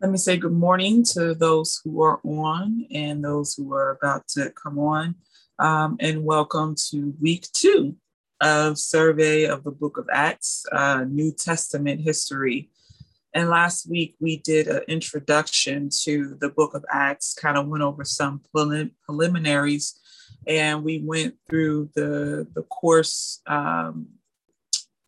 Let me say good morning to those who are on and those who are about to come on, um, and welcome to week two of Survey of the Book of Acts, uh, New Testament history. And last week we did an introduction to the book of Acts, kind of went over some preliminaries, and we went through the the course um,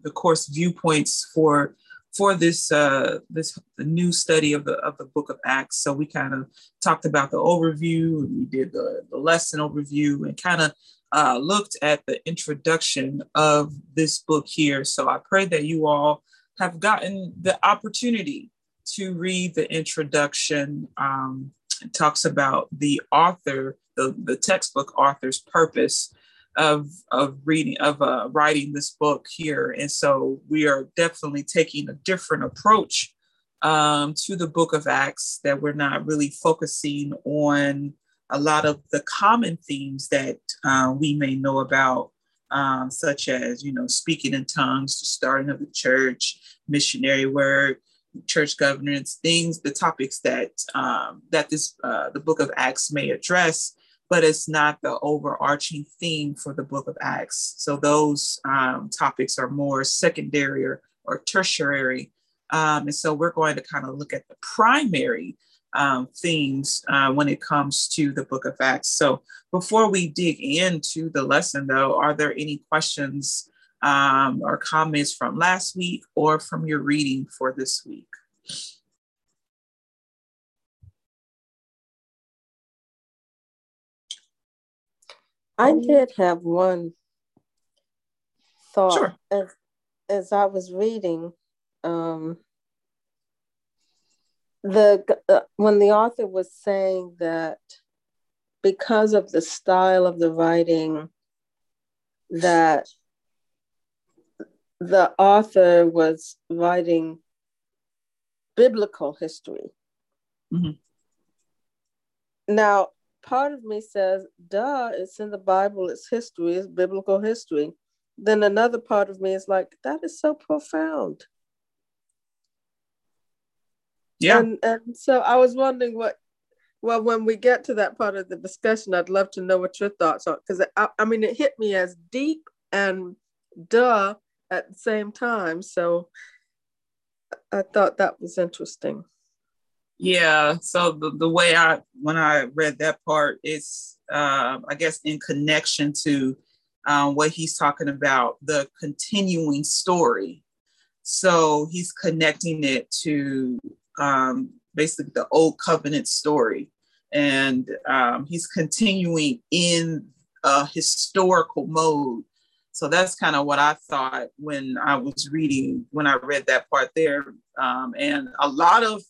the course viewpoints for for this uh, this new study of the of the book of Acts. So we kind of talked about the overview, we did the, the lesson overview, and kind of uh, looked at the introduction of this book here. So I pray that you all have gotten the opportunity to read the introduction. Um, it talks about the author, the, the textbook author's purpose of of reading of uh, writing this book here, and so we are definitely taking a different approach um, to the Book of Acts. That we're not really focusing on a lot of the common themes that uh, we may know about, um, such as you know speaking in tongues, the starting of the church, missionary work, church governance, things, the topics that um, that this uh, the Book of Acts may address but it's not the overarching theme for the book of Acts. So those um, topics are more secondary or, or tertiary. Um, and so we're going to kind of look at the primary um, themes uh, when it comes to the book of Acts. So before we dig into the lesson, though, are there any questions um, or comments from last week or from your reading for this week? I did have one thought sure. as as I was reading. Um, the uh, when the author was saying that because of the style of the writing that the author was writing biblical history. Mm-hmm. Now, part of me says, duh, it's in the Bible, it's history, it's biblical history. Then another part of me is like, that is so profound. Yeah. And, and so I was wondering what, well, when we get to that part of the discussion, I'd love to know what your thoughts are. Because I, I mean, it hit me as deep and duh at the same time. So I thought that was interesting. Yeah. So the, the way I when I read that part, it's uh, I guess in connection to um, what he's talking about, the continuing story. So he's connecting it to um, basically the old covenant story. And um, he's continuing in a historical mode. So that's kind of what I thought when I was reading, when I read that part there. Um, and a lot of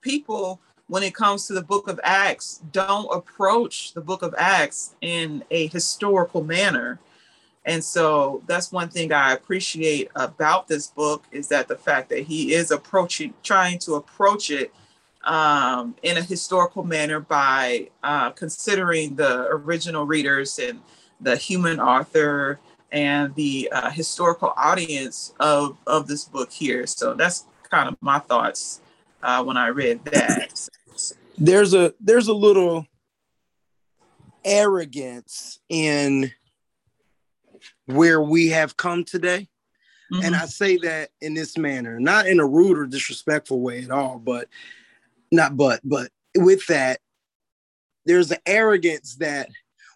people, when it comes to the book of Acts, don't approach the book of Acts in a historical manner. And so that's one thing I appreciate about this book is that the fact that he is approaching, trying to approach it um, in a historical manner by uh, considering the original readers and the human author and the uh, historical audience of, of this book here. So that's kind of my thoughts uh, when I read that. There's a there's a little arrogance in where we have come today. Mm-hmm. And I say that in this manner, not in a rude or disrespectful way at all, but not but, but with that, there's an arrogance that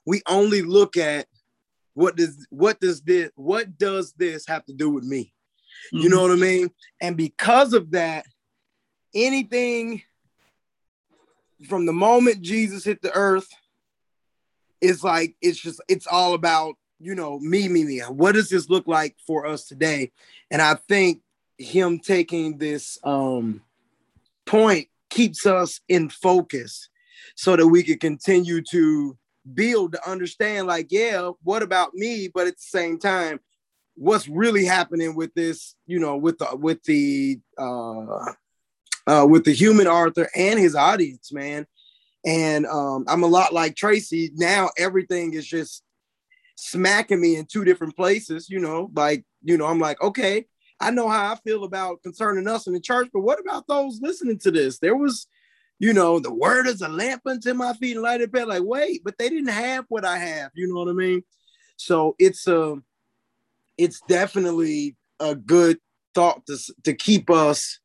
we only look at what does what does this what does this have to do with me? Mm-hmm. You know what I mean? And because of that, anything from the moment Jesus hit the earth is like it's just it's all about you know me me me. What does this look like for us today? And i think him taking this um point keeps us in focus so that we can continue to build to understand like yeah what about me? But at the same time what's really happening with this you know with the with the uh uh, with the human Arthur and his audience, man. And um, I'm a lot like Tracy. Now everything is just smacking me in two different places, you know, like, you know, I'm like, okay, I know how I feel about concerning us in the church, but what about those listening to this? There was, you know, the word is a lamp unto my feet and light of bed. Like, wait, but they didn't have what I have. You know what I mean? So it's a, um, it's definitely a good thought to to keep us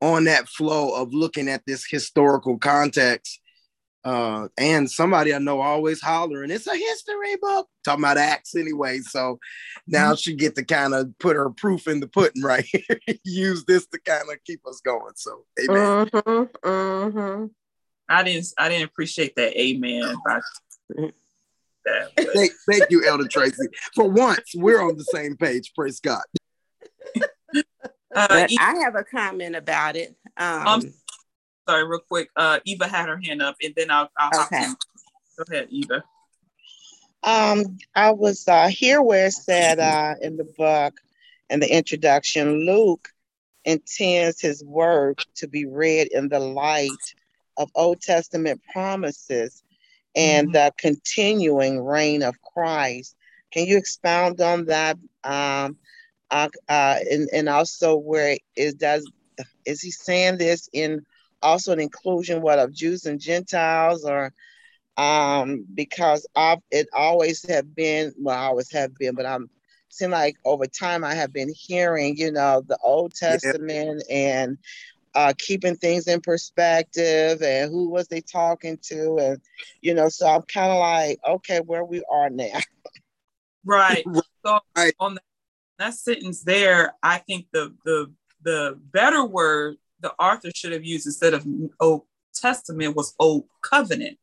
on that flow of looking at this historical context uh, and somebody I know always hollering, it's a history book. Talking about Acts anyway. So now mm-hmm. she get to kind of put her proof in the pudding right here. Use this to kind of keep us going. So amen. Mm-hmm, mm-hmm. I didn't I didn't appreciate that amen. That, thank, thank you, Elder Tracy. For once, we're on the same page. Praise God. Uh, I have a comment about it. Um, um, sorry, real quick. Uh, Eva had her hand up, and then I'll. I'll okay. Go ahead, Eva. Um, I was uh, here where it said uh, in the book, in the introduction, Luke intends his work to be read in the light of Old Testament promises and mm-hmm. the continuing reign of Christ. Can you expound on that? Um, uh, uh, and, and also where is does is he saying this in also an inclusion what of Jews and Gentiles or um because I've it always have been well I always have been but I'm seem like over time I have been hearing you know the Old Testament yeah. and uh, keeping things in perspective and who was they talking to and you know so I'm kind of like okay where we are now right so right. on that, that sentence there I think the the the better word the author should have used instead of Old Testament was Old Covenant,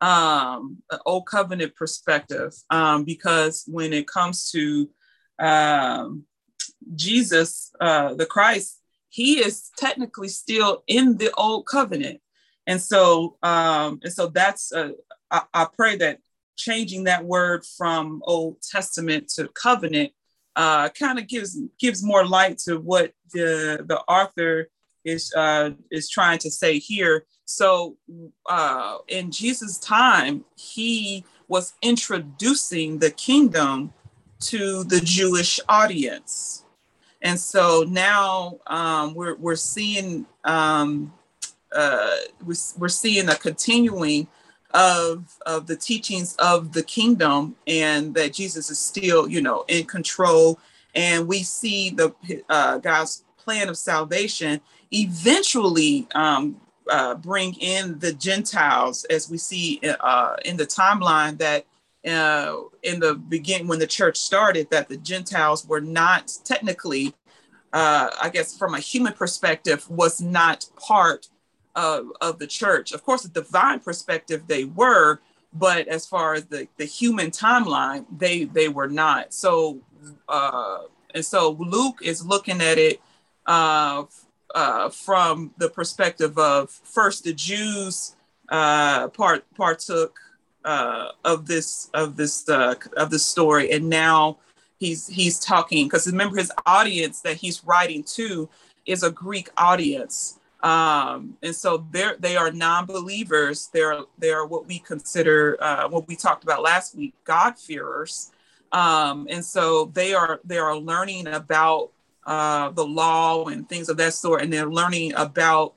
um, an Old Covenant perspective, um, because when it comes to um, Jesus, uh, the Christ, he is technically still in the Old Covenant, and so um, and so that's uh, I, I pray that changing that word from Old Testament to covenant uh, kind of gives gives more light to what the the author is uh, is trying to say here. So uh, in Jesus' time, he was introducing the kingdom to the Jewish audience, and so now um, we're we're seeing um, uh, we're seeing a continuing of of the teachings of the kingdom, and that Jesus is still you know in control, and we see the uh, God's plan of salvation eventually um, uh, bring in the Gentiles, as we see uh, in the timeline that uh, in the beginning, when the church started, that the Gentiles were not technically, uh, I guess, from a human perspective, was not part of, of the church. Of course, the divine perspective, they were, but as far as the, the human timeline, they they were not. So, uh, and so Luke is looking at it uh, uh, from the perspective of first the Jews uh, part partook uh, of this of this uh, of this story, and now he's he's talking because remember his audience that he's writing to is a Greek audience, um, and so they're they are non-believers. They're they're what we consider uh, what we talked about last week, God-fearers. Um, and so they are they are learning about uh, the law and things of that sort, and they're learning about.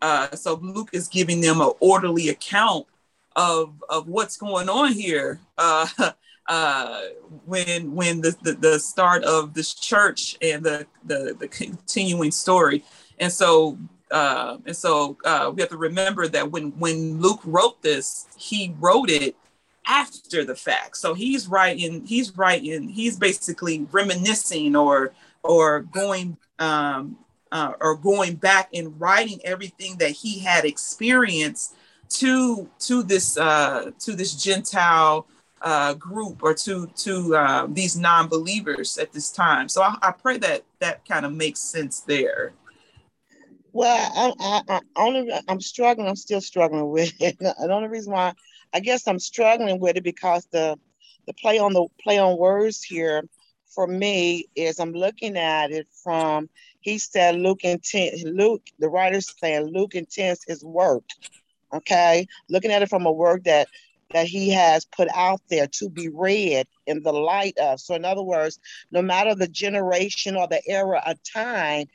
Uh, so Luke is giving them an orderly account of of what's going on here. Uh, uh, when when the, the, the start of this church and the the, the continuing story, and so uh, and so uh, we have to remember that when when Luke wrote this, he wrote it after the fact. So he's writing, he's writing, he's basically reminiscing or or going um, uh, or going back and writing everything that he had experienced to to this uh, to this Gentile uh, group or to to uh, these non-believers at this time. So I, I pray that that kind of makes sense there. Well, I, I, I only I'm struggling. I'm still struggling with it. the only reason why I guess I'm struggling with it because the the play on the play on words here for me is I'm looking at it from he said Luke intent Luke the writer's saying Luke intends his work. Okay, looking at it from a work that that he has put out there to be read in the light of. So, in other words, no matter the generation or the era of time,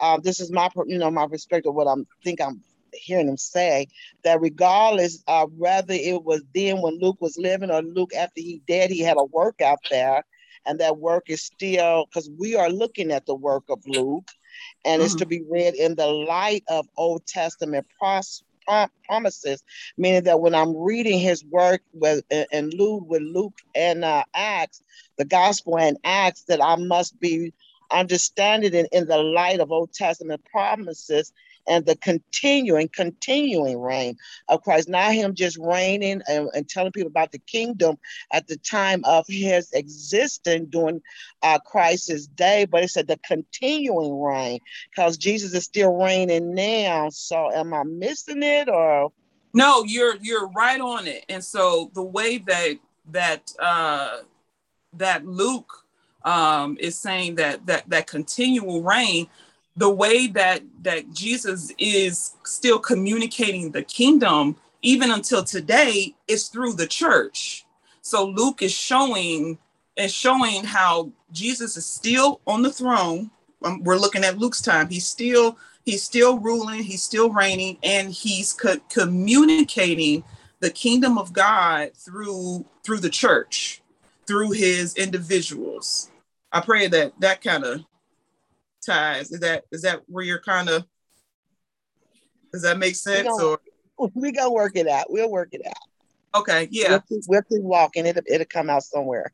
uh, this is my, you know, my perspective. What I'm think I'm hearing him say that regardless, uh, whether it was then when Luke was living or Luke after he dead, he had a work out there, and that work is still because we are looking at the work of Luke, and mm-hmm. it's to be read in the light of Old Testament pros- promises, meaning that when I'm reading his work with and Luke with Luke and uh, Acts, the Gospel and Acts, that I must be understanding it in the light of Old Testament promises and the continuing, continuing reign of Christ, not him just reigning and, and telling people about the kingdom at the time of his existence during uh, Christ's day, but it said the continuing reign because Jesus is still reigning now. So am I missing it or? No, you're you're right on it. And so the way that that uh, that Luke um, is saying that that that continual reign the way that that Jesus is still communicating the kingdom even until today is through the church. So Luke is showing is showing how Jesus is still on the throne. Um, we're looking at Luke's time. He's still he's still ruling, he's still reigning and he's co- communicating the kingdom of God through through the church, through his individuals. I pray that that kind of ties. Is that is that where you're kind of does that make sense? We gonna, or we gonna work it out. We'll work it out. Okay, yeah. We'll keep, we'll keep walking. It'll, it'll come out somewhere.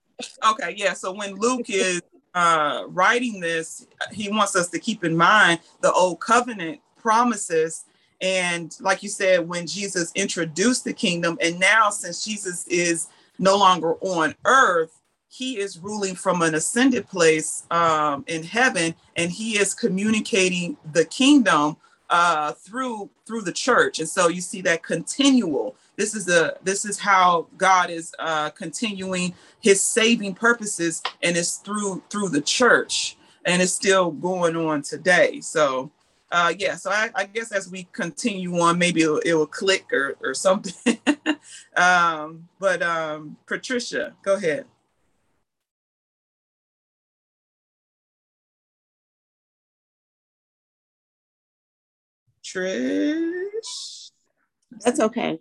Okay, yeah. So when Luke is uh, writing this, he wants us to keep in mind the old covenant promises. And like you said, when Jesus introduced the kingdom, and now since Jesus is no longer on earth, he is ruling from an ascended place um, in heaven and he is communicating the kingdom uh, through through the church. And so you see that continual. This is the this is how god is uh, continuing his saving purposes and it's through through the church and it's still going on today. So uh, yeah, so I, I, guess as we continue on, maybe it'll, it will click or, or something. um, but um, Patricia, go ahead. Trish. That's okay.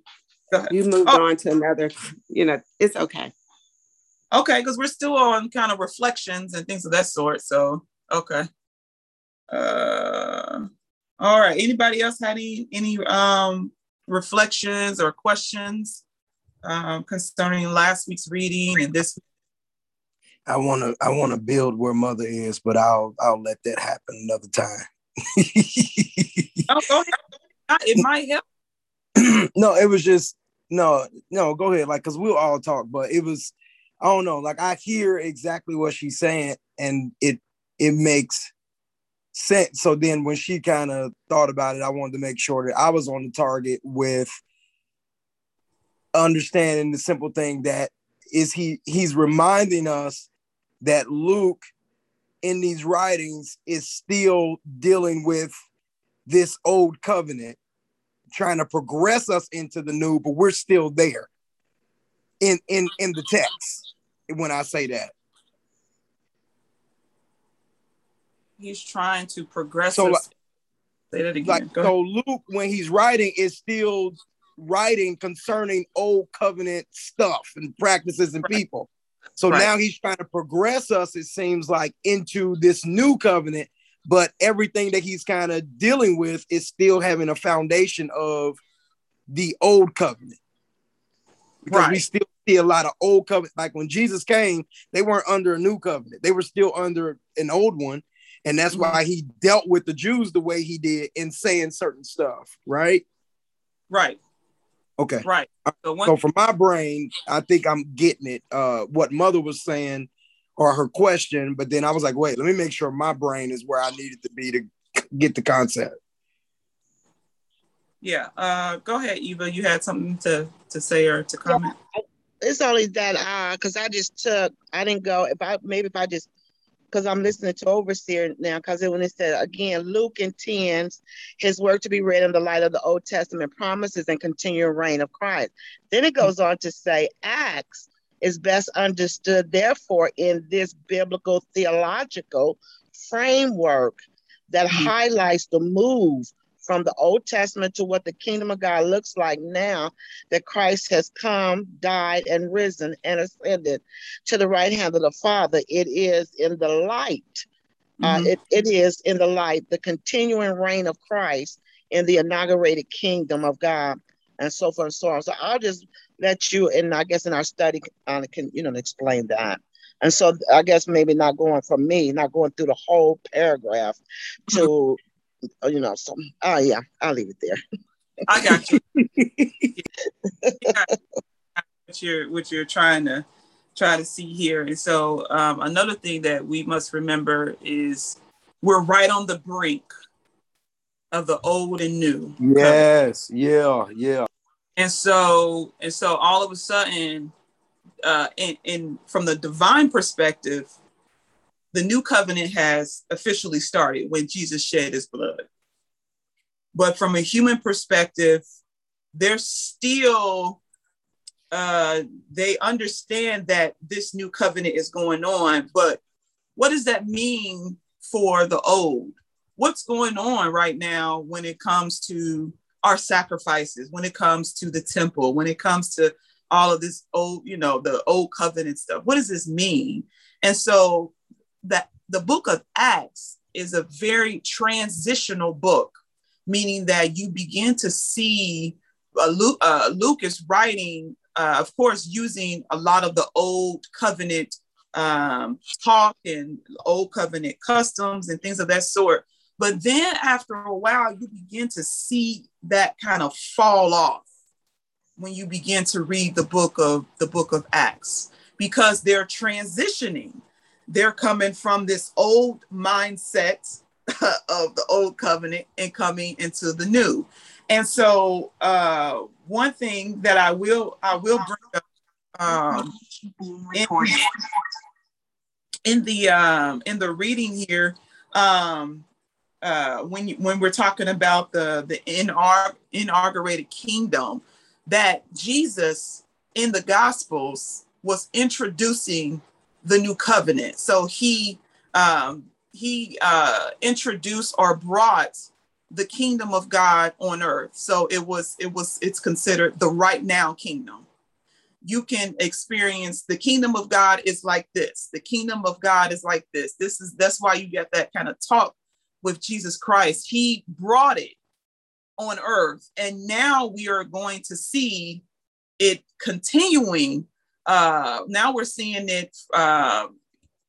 You moved oh. on to another, you know, it's okay. Okay, because we're still on kind of reflections and things of that sort. So, okay. Uh, all right. Anybody else had any any um reflections or questions um, concerning last week's reading and this? I want to I want to build where mother is, but I'll I'll let that happen another time. oh, go ahead. It might help. no, it was just no, no. Go ahead, like, cause we'll all talk, but it was, I don't know. Like, I hear exactly what she's saying, and it it makes sense. So then, when she kind of thought about it, I wanted to make sure that I was on the target with understanding the simple thing that is he he's reminding us that Luke in these writings is still dealing with this old covenant, trying to progress us into the new, but we're still there in in in the text when I say that. He's trying to progress so, us. Say that again. Like, so Luke, when he's writing, is still writing concerning old covenant stuff and practices and right. people. So right. now he's trying to progress us, it seems like, into this new covenant, but everything that he's kind of dealing with is still having a foundation of the old covenant. Because right. we still see a lot of old covenant. Like when Jesus came, they weren't under a new covenant, they were still under an old one. And that's mm-hmm. why he dealt with the Jews the way he did in saying certain stuff, right? Right. Okay. Right. So, one- so for my brain, I think I'm getting it. Uh, what mother was saying or her question, but then I was like, wait, let me make sure my brain is where I needed to be to get the concept. Yeah. Uh, go ahead, Eva. You had something to to say or to comment. Yeah, it's only that uh, because I just took. I didn't go. If I maybe if I just because I'm listening to Overseer now, because when it said again, Luke intends his work to be read in the light of the Old Testament promises and continuing reign of Christ. Then it goes on to say, Acts is best understood, therefore, in this biblical theological framework that mm-hmm. highlights the move from the Old Testament to what the kingdom of God looks like now that Christ has come, died, and risen and ascended to the right hand of the Father. It is in the light. Uh, mm-hmm. Uh, it, it is in the light, the continuing reign of Christ in the inaugurated kingdom of God, and so forth and so on. So I'll just let you, and I guess in our study, uh, can you know explain that. And so I guess maybe not going from me, not going through the whole paragraph to you know, so oh yeah, I'll leave it there. I got you. what you're what you're trying to try to see here. And so um, another thing that we must remember is we're right on the brink of the old and new. Yes, yeah, yeah. And so and so all of a sudden, uh, in, in from the divine perspective, the new covenant has officially started when Jesus shed his blood. But from a human perspective, they're still, uh, they understand that this new covenant is going on. But what does that mean for the old? What's going on right now when it comes to our sacrifices, when it comes to the temple, when it comes to all of this old, you know, the old covenant stuff? What does this mean? And so that the book of Acts is a very transitional book, meaning that you begin to see uh, Luke, uh, Luke is writing, uh, of course, using a lot of the old covenant um, talk and old covenant customs and things of that sort. But then after a while, you begin to see that kind of fall off when you begin to read the book of the book of Acts because they're transitioning they're coming from this old mindset of the old covenant and coming into the new. And so uh, one thing that I will I will bring up um, in, in, the um, in the reading here um, uh, when you, when we're talking about the the inaug- inaugurated kingdom that Jesus in the Gospels was introducing the new covenant. So he um, he uh, introduced or brought the kingdom of God on earth. So it was it was it's considered the right now kingdom. You can experience the kingdom of God is like this. The kingdom of God is like this. This is that's why you get that kind of talk with Jesus Christ. He brought it on earth, and now we are going to see it continuing uh, now we're seeing it uh,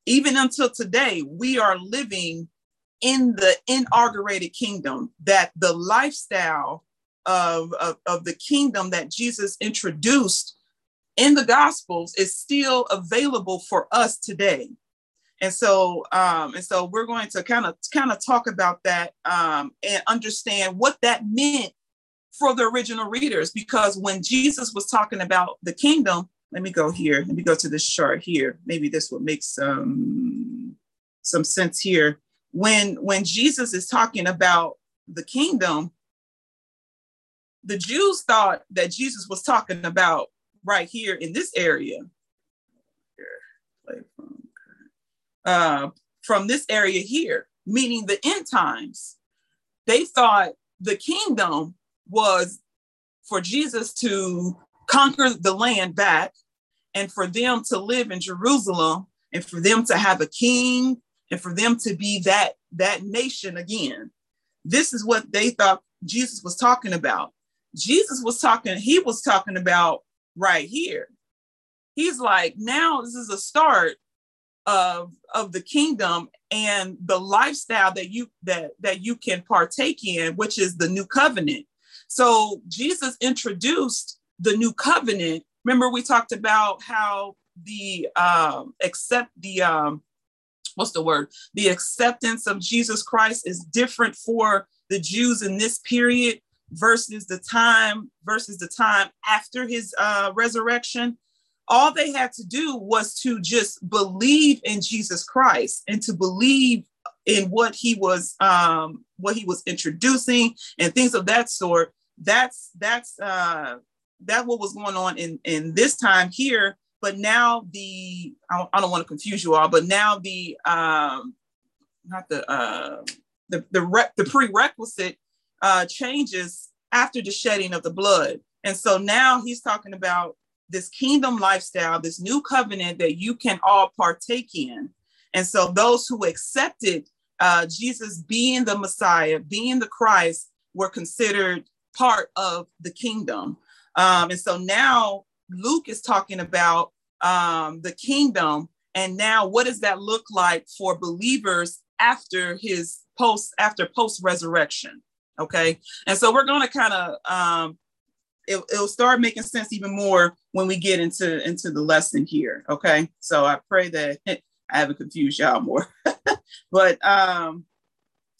even until today. We are living in the inaugurated kingdom that the lifestyle of, of, of the kingdom that Jesus introduced in the Gospels is still available for us today. And so, um, and so we're going to kind of kind of talk about that um, and understand what that meant for the original readers. Because when Jesus was talking about the kingdom, let me go here. Let me go to this chart here. Maybe this will make some some sense here. When when Jesus is talking about the kingdom, the Jews thought that Jesus was talking about right here in this area. Uh, from this area here, meaning the end times. They thought the kingdom was for Jesus to conquer the land back and for them to live in Jerusalem and for them to have a king and for them to be that that nation again. This is what they thought Jesus was talking about. Jesus was talking, he was talking about right here. He's like, now this is a start of of the kingdom and the lifestyle that you that that you can partake in, which is the new covenant. So Jesus introduced the new covenant, remember we talked about how the um, accept the um, what's the word? The acceptance of Jesus Christ is different for the Jews in this period versus the time versus the time after his uh, resurrection. all they had to do was to just believe in Jesus Christ and to believe in what he was um, what he was introducing and things of that sort. That's that's uh, that what was going on in in this time here. But now the I don't, want to confuse you all, but now the um, not the uh, the the, re- the prerequisite uh, changes after the shedding of the blood. And so now he's talking about this kingdom lifestyle, this new covenant that you can all partake in. And so those who accepted uh, Jesus being the Messiah, being the Christ, were considered part of the kingdom. Um, and so now Luke is talking about um, the kingdom. And now, what does that look like for believers after his post, after post resurrection? Okay. And so we're going to kind of um, it, will start making sense even more when we get into into the lesson here okay so i pray that i haven't confused y'all more but um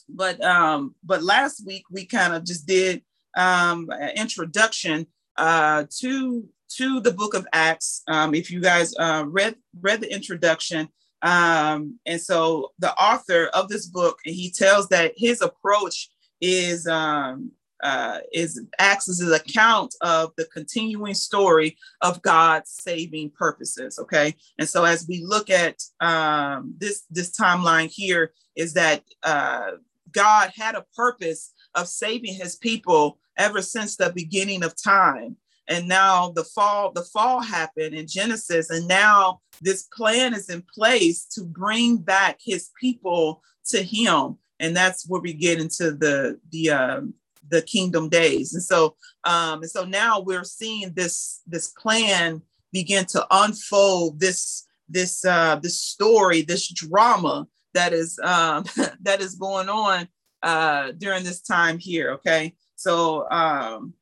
but um but last week we kind of just did um an introduction uh to to the book of acts um if you guys uh read read the introduction um and so the author of this book and he tells that his approach is um uh, is acts as an account of the continuing story of God's saving purposes. Okay, and so as we look at um, this this timeline here, is that uh, God had a purpose of saving His people ever since the beginning of time, and now the fall the fall happened in Genesis, and now this plan is in place to bring back His people to Him. And that's where we get into the the um, the kingdom days. And so um and so now we're seeing this this plan begin to unfold this this uh this story this drama that is um that is going on uh during this time here okay so um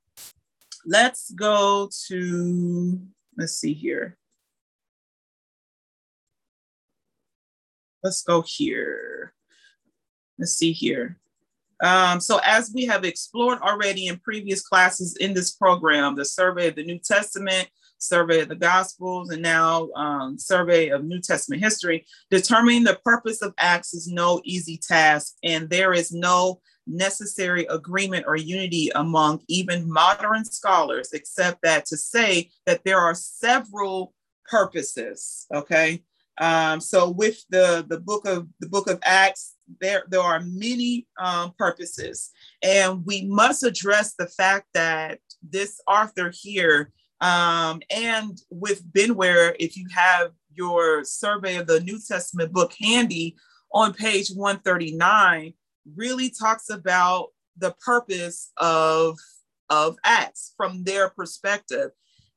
let's go to let's see here. Let's go here. Let's see here. Um, so, as we have explored already in previous classes in this program, the survey of the New Testament, survey of the Gospels, and now um, survey of New Testament history, determining the purpose of Acts is no easy task, and there is no necessary agreement or unity among even modern scholars, except that to say that there are several purposes. Okay. Um, so with the the book of the book of Acts, there, there are many um, purposes. And we must address the fact that this author here, um, and with Benware, if you have your survey of the New Testament book handy on page 139, really talks about the purpose of, of Acts from their perspective.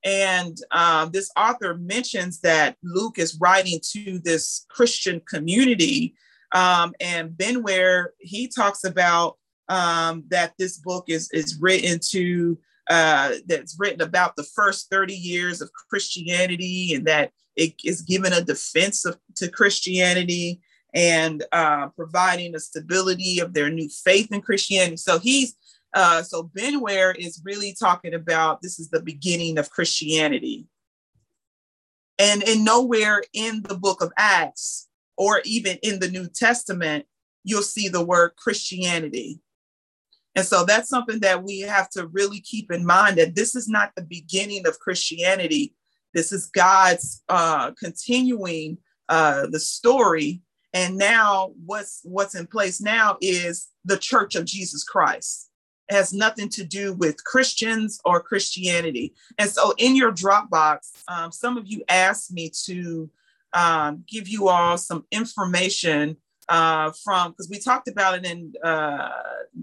And um, this author mentions that Luke is writing to this Christian community um, and Benware, he talks about um, that this book is, is written to, uh, that's written about the first 30 years of Christianity and that it is given a defense of, to Christianity and uh, providing a stability of their new faith in Christianity. So he's, uh, so Benware is really talking about this is the beginning of Christianity. And in nowhere in the book of Acts or even in the New Testament, you'll see the word Christianity. And so that's something that we have to really keep in mind that this is not the beginning of Christianity. This is God's uh, continuing uh, the story. And now what's what's in place now is the Church of Jesus Christ. It has nothing to do with Christians or Christianity. And so in your Dropbox, um, some of you asked me to um, give you all some information uh, from because we talked about it in uh,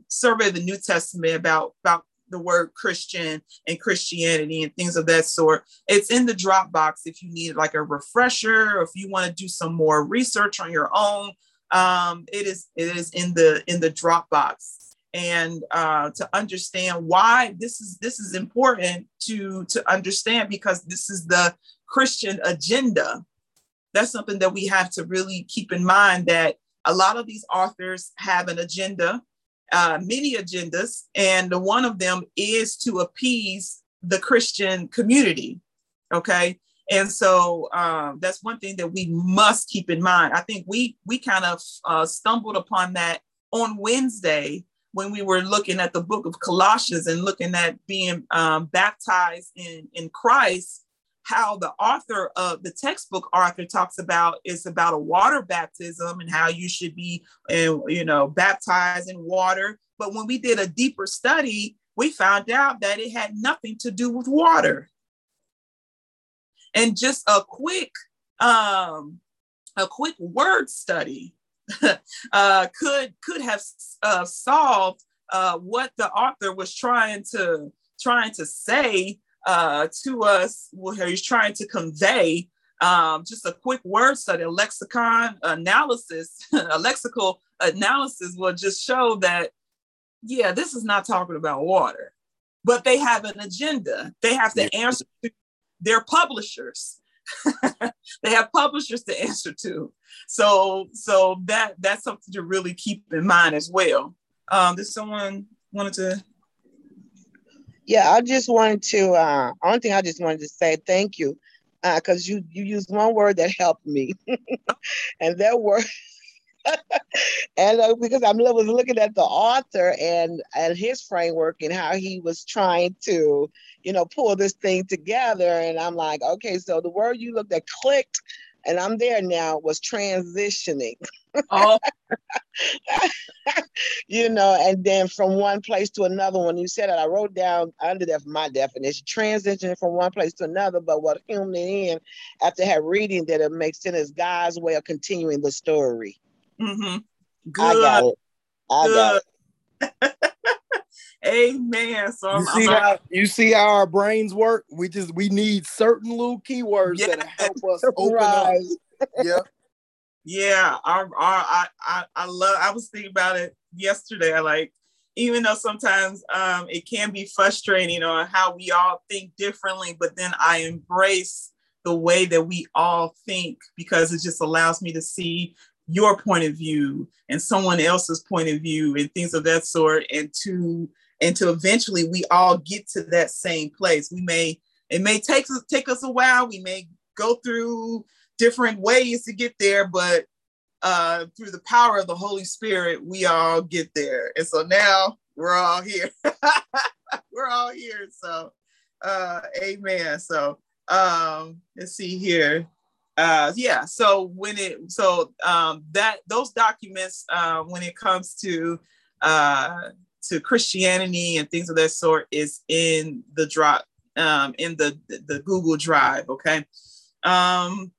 survey of the New Testament about about the word Christian and Christianity and things of that sort. It's in the Dropbox if you need like a refresher or if you want to do some more research on your own. Um, it is it is in the in the Dropbox and uh, to understand why this is this is important to to understand because this is the Christian agenda that's something that we have to really keep in mind that a lot of these authors have an agenda, uh, many agendas, and one of them is to appease the Christian community. Okay. And so um, that's one thing that we must keep in mind. I think we we kind of uh, stumbled upon that on Wednesday when we were looking at the book of Colossians and looking at being um, baptized in in Christ. How the author of the textbook author talks about is about a water baptism and how you should be, uh, you know, baptized in water. But when we did a deeper study, we found out that it had nothing to do with water and just a quick um, a quick word study uh, could could have uh, solved uh, what the author was trying to trying to say uh, to us. What he's trying to convey. Um, just a quick word study, a lexicon analysis, a lexical analysis will just show that, yeah, this is not talking about water, but they have an agenda. They have to answer to their publishers. they have publishers to answer to. So so that that's something to really keep in mind as well. Um, does someone wanted to? Yeah, I just wanted to. Uh, only thing I just wanted to say thank you, because uh, you you used one word that helped me, and that word and uh, because I was looking at the author and and his framework and how he was trying to, you know, pull this thing together, and I'm like, okay, so the word you looked at clicked, and I'm there now was transitioning. Oh. you know, and then from one place to another. When you said it, I wrote down under that my definition, transitioning from one place to another. But what him in after had reading that it makes sense is God's way of continuing the story. Mm-hmm. Good. I got it. I Good. got it. Amen. So you I'm, see I'm, how you see how our brains work. We just we need certain little keywords yeah. that help us open up. yeah. Yeah, our, our, I, I, I love. I was thinking about it yesterday. I like, even though sometimes um, it can be frustrating on how we all think differently, but then I embrace the way that we all think because it just allows me to see your point of view and someone else's point of view and things of that sort and to and to eventually we all get to that same place we may it may take us take us a while we may go through different ways to get there but uh through the power of the holy spirit we all get there. And so now we're all here. We're all here. So uh amen. So um let's see here. Uh yeah so when it so um that those documents uh when it comes to uh to christianity and things of that sort is in the drop um in the the google drive okay? Um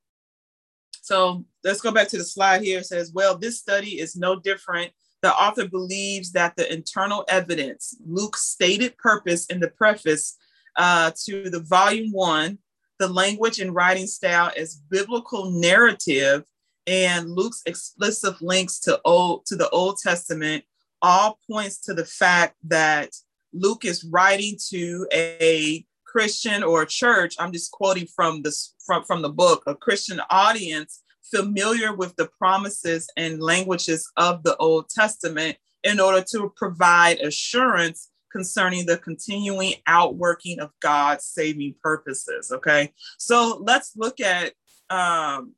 so let's go back to the slide here. It says well this study is no different. The author believes that the internal evidence luke's stated purpose in the preface uh, to the volume one the language and writing style as biblical narrative and Luke's explicit links to old to the Old Testament all points to the fact that Luke is writing to a Christian or a church. I'm just quoting from this from, from the book, a Christian audience familiar with the promises and languages of the Old Testament in order to provide assurance concerning the continuing outworking of God's saving purposes. Okay, so let's look at um,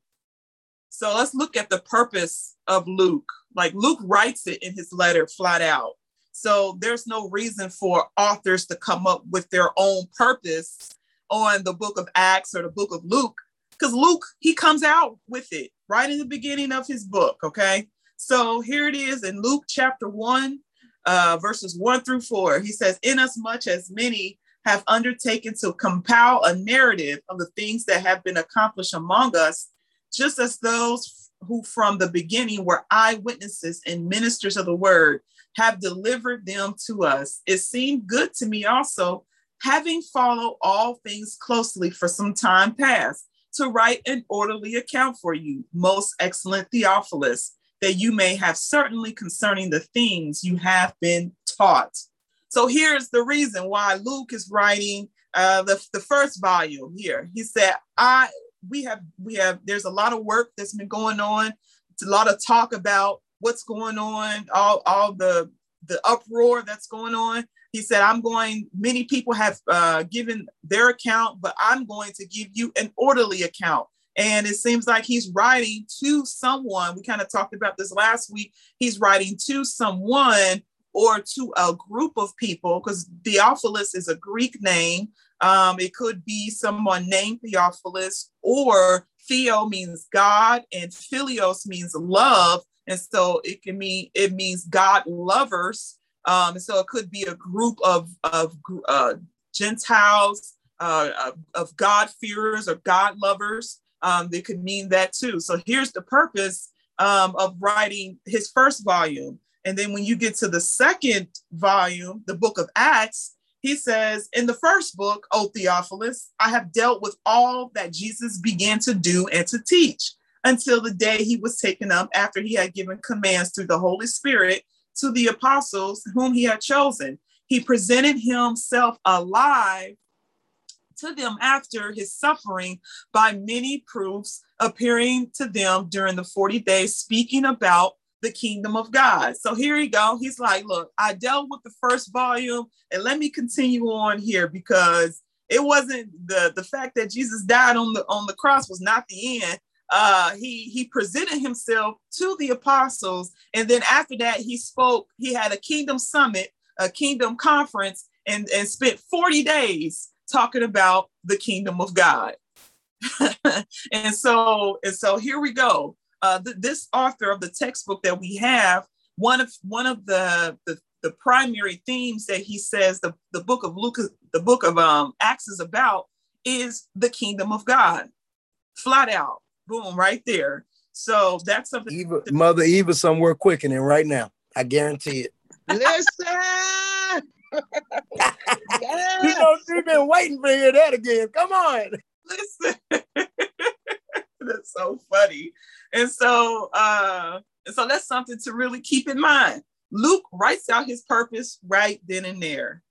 so let's look at the purpose of Luke. Like Luke writes it in his letter flat out. So there's no reason for authors to come up with their own purpose on the book of Acts or the book of Luke, because Luke, he comes out with it right in the beginning of his book. Okay. So here it is in Luke chapter 1, uh, verses one through four. He says, Inasmuch as many have undertaken to compile a narrative of the things that have been accomplished among us, just as those who from the beginning were eyewitnesses and ministers of the word have delivered them to us. It seemed good to me also, having followed all things closely for some time past, to write an orderly account for you, most excellent Theophilus that you may have certainly concerning the things you have been taught. So here's the reason why Luke is writing uh, the, the first volume here. He said, I we have we have there's a lot of work that's been going on. It's a lot of talk about what's going on, all, all the the uproar that's going on. He said, I'm going, many people have uh, given their account, but I'm going to give you an orderly account. And it seems like he's writing to someone. We kind of talked about this last week. He's writing to someone or to a group of people because Theophilus is a Greek name. Um, it could be someone named Theophilus, or Theo means God and Philios means love. And so it can mean it means God lovers. Um, so it could be a group of, of uh, Gentiles, uh, of, God fearers or God lovers. Um, it could mean that too. So here's the purpose um, of writing his first volume. And then when you get to the second volume, the book of Acts, he says, In the first book, O Theophilus, I have dealt with all that Jesus began to do and to teach until the day he was taken up after he had given commands through the Holy Spirit to the apostles whom he had chosen. He presented himself alive to them after his suffering by many proofs, appearing to them during the 40 days, speaking about the kingdom of God. So here you go. He's like, look, I dealt with the first volume, and let me continue on here because it wasn't the the fact that Jesus died on the on the cross was not the end uh, he he presented himself to the apostles, and then after that, he spoke. He had a kingdom summit, a kingdom conference, and and spent forty days talking about the kingdom of God. and so and so here we go. Uh, th- this author of the textbook that we have, one of one of the, the the primary themes that he says the, the book of Luke, the book of um, Acts is about is the kingdom of God, flat out boom, right there. So that's something. Eva, Mother Eva, somewhere quickening right now. I guarantee it. Listen. yes. You know, she's been waiting for hear that again. Come on. Listen. that's so funny. And so, uh, and so that's something to really keep in mind. Luke writes out his purpose right then and there.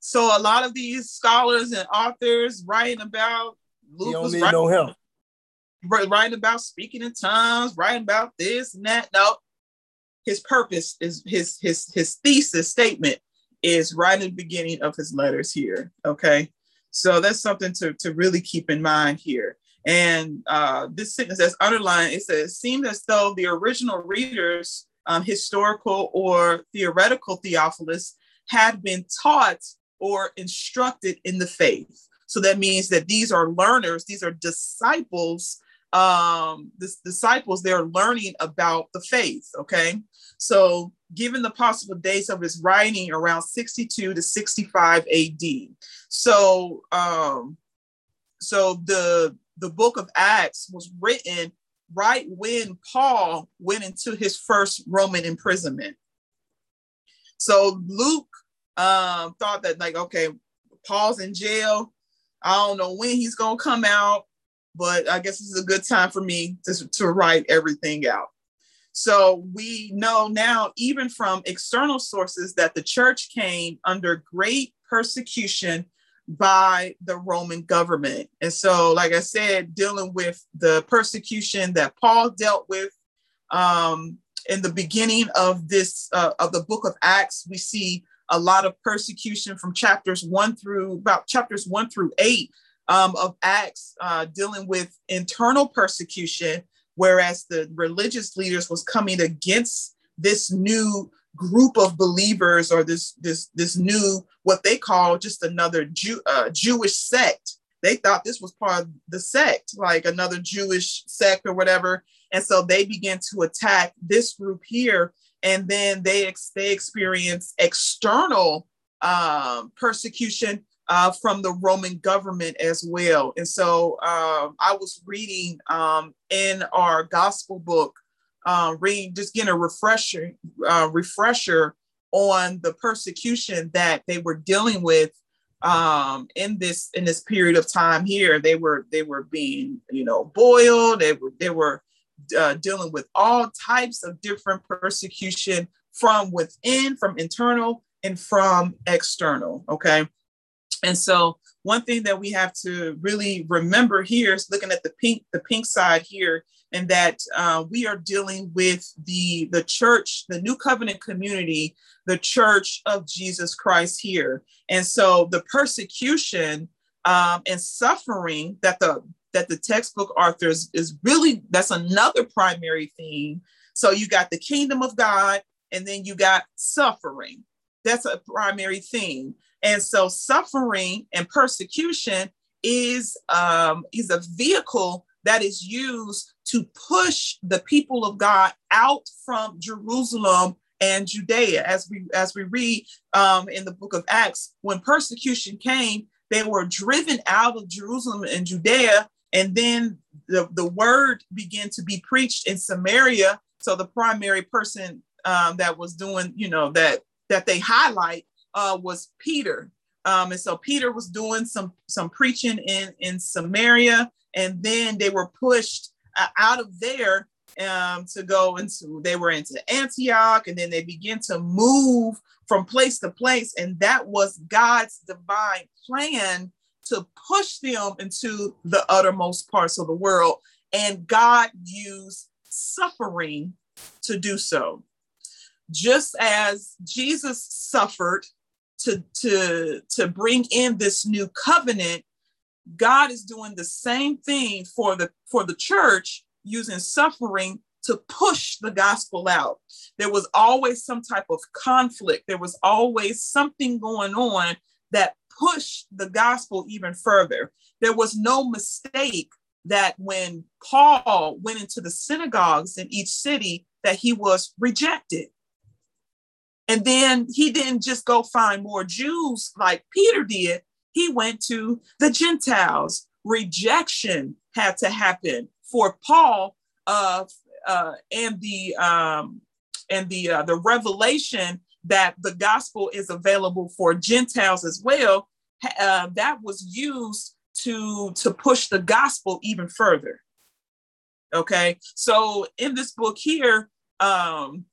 So a lot of these scholars and authors writing about Luke You don't writing, no help writing about speaking in tongues, writing about this and that. No, his purpose is his his his thesis statement is right in the beginning of his letters here. Okay, so that's something to to really keep in mind here. And uh, this sentence that's underlined, it says, seemed as though the original readers, um, historical or theoretical Theophilus, had been taught or instructed in the faith. So that means that these are learners, these are disciples um, the disciples, they're learning about the faith. Okay. So, given the possible dates of his writing around 62 to 65 AD. So, um, so the the book of Acts was written right when Paul went into his first Roman imprisonment. So Luke um, thought that like, okay, Paul's in jail. I don't know when he's gonna come out but I guess this is a good time for me to, to write everything out. So we know now, even from external sources, that the church came under great persecution by the Roman government. And so, like I said, dealing with the persecution that Paul dealt with um, in the beginning of this uh, of the book of Acts, we see a lot of persecution from chapters one through about chapters one through eight um, of Acts uh, dealing with internal persecution, whereas the religious leaders was coming against this new group of believers or this this this new what they call just another Jew, uh, Jewish sect. They thought this was part of the sect, like another Jewish sect or whatever. And so they began to attack this group here, and then they ex- they experience external um, persecution uh, from the Roman government as well. And so um, I was reading um, in our gospel book, uh, reading just getting a refresher, uh, refresher on the persecution that they were dealing with um, in this in this period of time here. They were they were being you know boiled. They were they were uh, dealing with all types of different persecution from within, from internal, and from external. Okay. And so one thing that we have to really remember here is looking at the pink, the pink side here, and that uh, we are dealing with the the church, the New Covenant community, the Church of Jesus Christ here. And so the persecution um, and suffering that the that the textbook authors is really that's another primary theme. So you got the kingdom of God, and then you got suffering. That's a primary theme. And so suffering and persecution is um, is a vehicle that is used to push the people of God out from Jerusalem and Judea. As we as we read um, in the book of Acts, when persecution came, they were driven out of Jerusalem and Judea, and then the, the word began to be preached in Samaria. So the primary person um, that was doing, you know, that that they highlight uh, was Peter. Um, and so Peter was doing some some preaching in in Samaria, and then they were pushed uh, out of there um, to go into. They were into Antioch, and then they began to move from place to place, and that was God's divine plan to push them into the uttermost parts of the world. And God used suffering to do so. Just as Jesus suffered to, to, to bring in this new covenant, God is doing the same thing for the for the church using suffering to push the gospel out. There was always some type of conflict. There was always something going on that pushed the gospel even further. There was no mistake that when Paul went into the synagogues in each city that he was rejected. And then he didn't just go find more Jews like Peter did, he went to the Gentiles. Rejection had to happen for Paul uh, uh, and the um, and the uh, the revelation that the gospel is available for Gentiles as well. Uh, that was used to to push the gospel even further. Okay, so in this book here, um,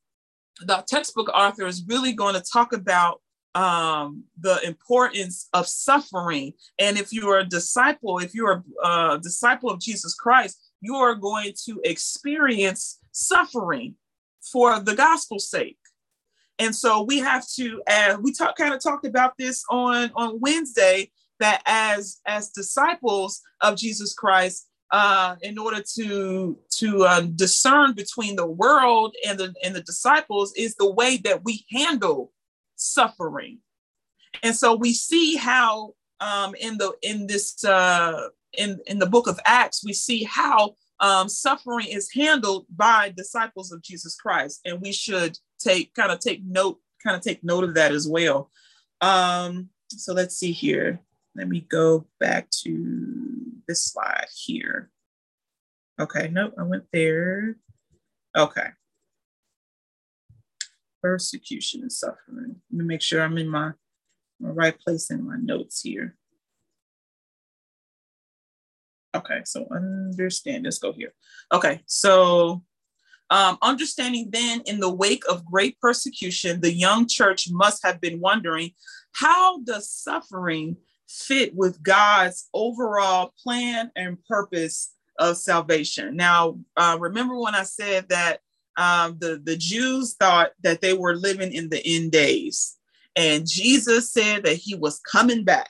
the textbook author is really going to talk about um, the importance of suffering. And if you are a disciple, if you're a, a disciple of Jesus Christ, you are going to experience suffering for the gospel's sake. And so we have to, uh, we talk, kind of talked about this on, on Wednesday, that as, as disciples of Jesus Christ, uh, in order to to uh, discern between the world and the and the disciples is the way that we handle suffering. And so we see how um, in the in this uh, in in the book of acts we see how um, suffering is handled by disciples of jesus christ. And we should take kind of take note kind of take note of that as well. Um, so let's see here let me go back to this slide here. Okay, nope, I went there. Okay. Persecution and suffering. Let me make sure I'm in my, my right place in my notes here. Okay, so understand. Let's go here. Okay, so um, understanding then in the wake of great persecution, the young church must have been wondering how does suffering fit with God's overall plan and purpose of salvation. Now, uh, remember when I said that um, the, the Jews thought that they were living in the end days, and Jesus said that he was coming back.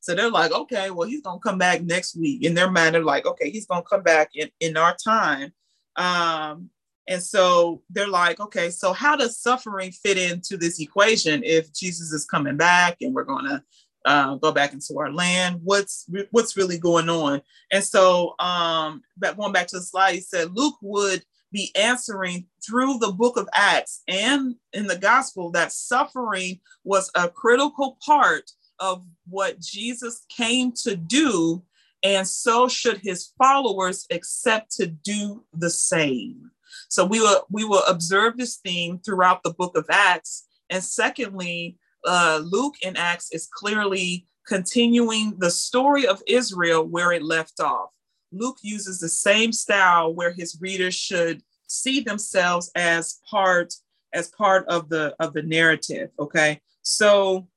So they're like, okay, well, he's going to come back next week. In their mind, they're like, okay, he's going to come back in, in our time. Um, and so they're like, okay, so how does suffering fit into this equation if Jesus is coming back and we're going to uh, go back into our land. What's what's really going on? And so, um, back going back to the slide, he said Luke would be answering through the book of Acts and in the gospel that suffering was a critical part of what Jesus came to do, and so should his followers accept to do the same. So we will we will observe this theme throughout the book of Acts. And secondly, uh, Luke in Acts is clearly continuing the story of Israel where it left off. Luke uses the same style where his readers should see themselves as part as part of the of the narrative. Okay, so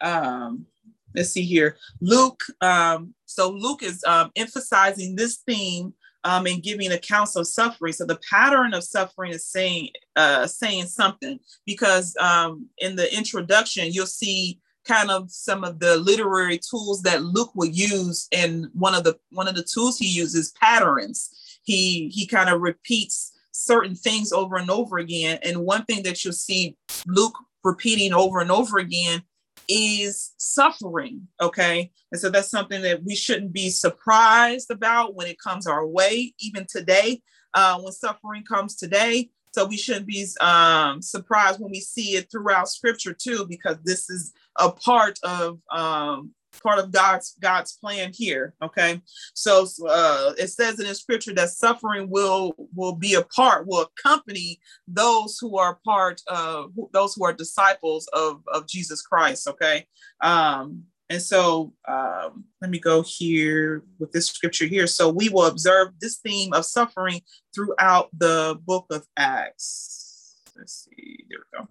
um, let's see here. Luke, um, so Luke is um, emphasizing this theme um, and giving accounts of suffering. So the pattern of suffering is saying uh, saying something because um, in the introduction you'll see kind of some of the literary tools that Luke will use, and one of the one of the tools he uses patterns. He he kind of repeats certain things over and over again, and one thing that you'll see Luke repeating over and over again is suffering. Okay. And so that's something that we shouldn't be surprised about when it comes our way, even today, uh, when suffering comes today. So we shouldn't be um, surprised when we see it throughout scripture too, because this is a part of um, part of God's God's plan here. Okay, so uh, it says in the scripture that suffering will will be a part, will accompany those who are part of those who are disciples of of Jesus Christ. Okay, um, and so um, let me go here with this scripture here. So we will observe this theme of suffering throughout the book of Acts. Let's see, there we go.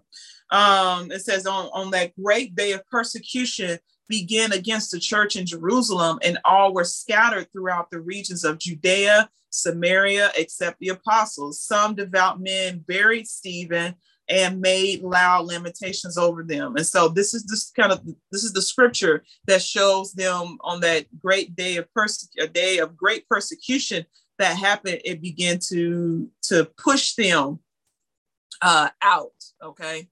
Um, it says on, on that great day of persecution, began against the church in Jerusalem, and all were scattered throughout the regions of Judea, Samaria, except the apostles. Some devout men buried Stephen and made loud lamentations over them. And so this is this kind of this is the scripture that shows them on that great day of perse- a day of great persecution that happened. It began to to push them uh, out. Okay,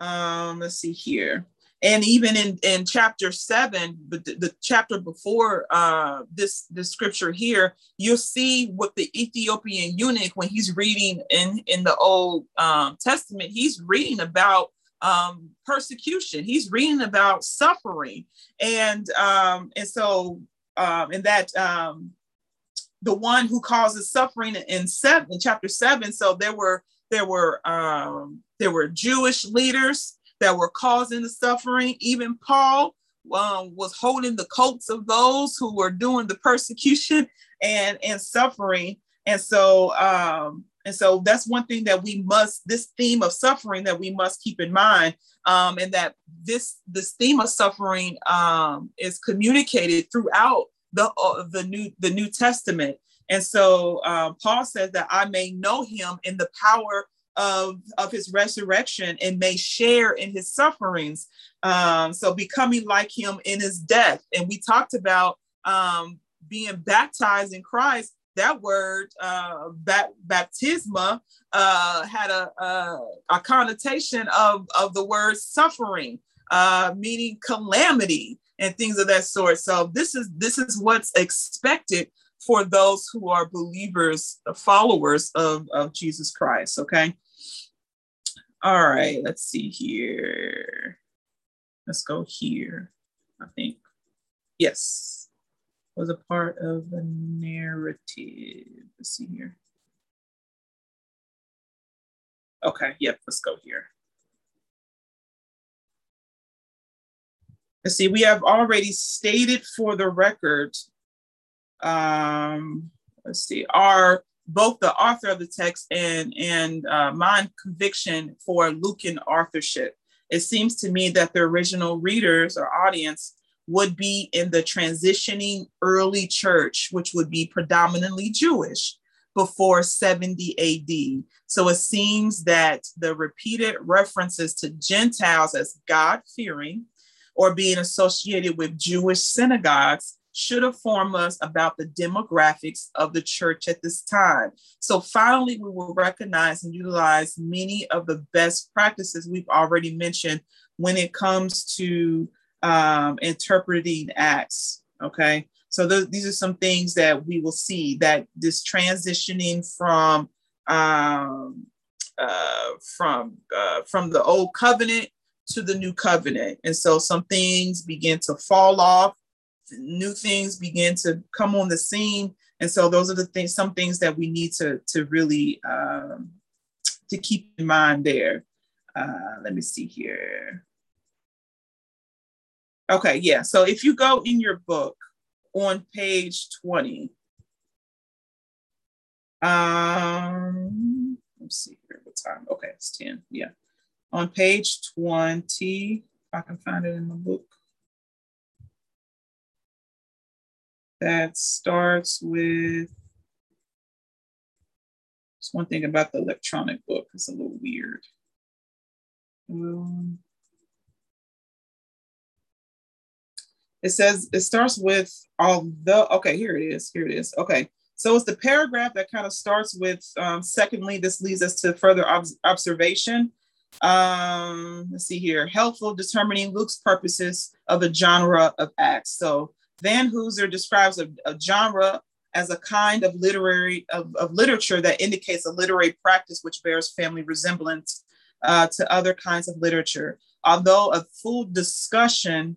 um, let's see here and even in, in chapter seven, but the, the chapter before uh, this this scripture here, you'll see what the Ethiopian eunuch, when he's reading in in the Old um, Testament, he's reading about um, persecution. He's reading about suffering, and um, and so um, and that um, the one who causes suffering in seven in chapter seven. So there were there were um, there were Jewish leaders that were causing the suffering. Even Paul um, was holding the coats of those who were doing the persecution and and suffering. And so um, and so that's one thing that we must this theme of suffering that we must keep in mind. Um, and that this this theme of suffering um, is communicated throughout the uh, the new the New Testament. And so uh, Paul says that I may know him in the power of, of his resurrection and may share in his sufferings. Um, so becoming like him in his death. And we talked about um, being baptized in Christ. That word, uh, baptisma, uh, had a, a, a, connotation of, of the word suffering, uh, meaning calamity and things of that sort. So this is this is what's expected for those who are believers, followers of, of Jesus Christ. Okay. All right, let's see here. Let's go here. I think, yes, was a part of the narrative. Let's see here. Okay, yep, let's go here. Let's see, we have already stated for the record, um, let's see, our both the author of the text and and uh, my conviction for Lucan authorship. It seems to me that the original readers or audience would be in the transitioning early church, which would be predominantly Jewish before 70 AD. So it seems that the repeated references to Gentiles as God fearing or being associated with Jewish synagogues should inform us about the demographics of the church at this time. So finally, we will recognize and utilize many of the best practices we've already mentioned when it comes to um, interpreting Acts. Okay. So th- these are some things that we will see that this transitioning from um, uh, from uh, from the old covenant to the new covenant, and so some things begin to fall off new things begin to come on the scene. And so those are the things some things that we need to to really um, to keep in mind there. Uh, let me see here. Okay yeah so if you go in your book on page 20 um let's see here what time? Okay it's 10 yeah. On page 20 if i can find it in the book that starts with it's one thing about the electronic book, it's a little weird. Um, it says it starts with although okay here it is here it is okay. So it's the paragraph that kind of starts with um, secondly this leads us to further ob- observation. Um, let's see here helpful determining luke's purposes of a genre of acts. So Vanhoozer describes a, a genre as a kind of literary of, of, literature that indicates a literary practice which bears family resemblance uh, to other kinds of literature. Although a full discussion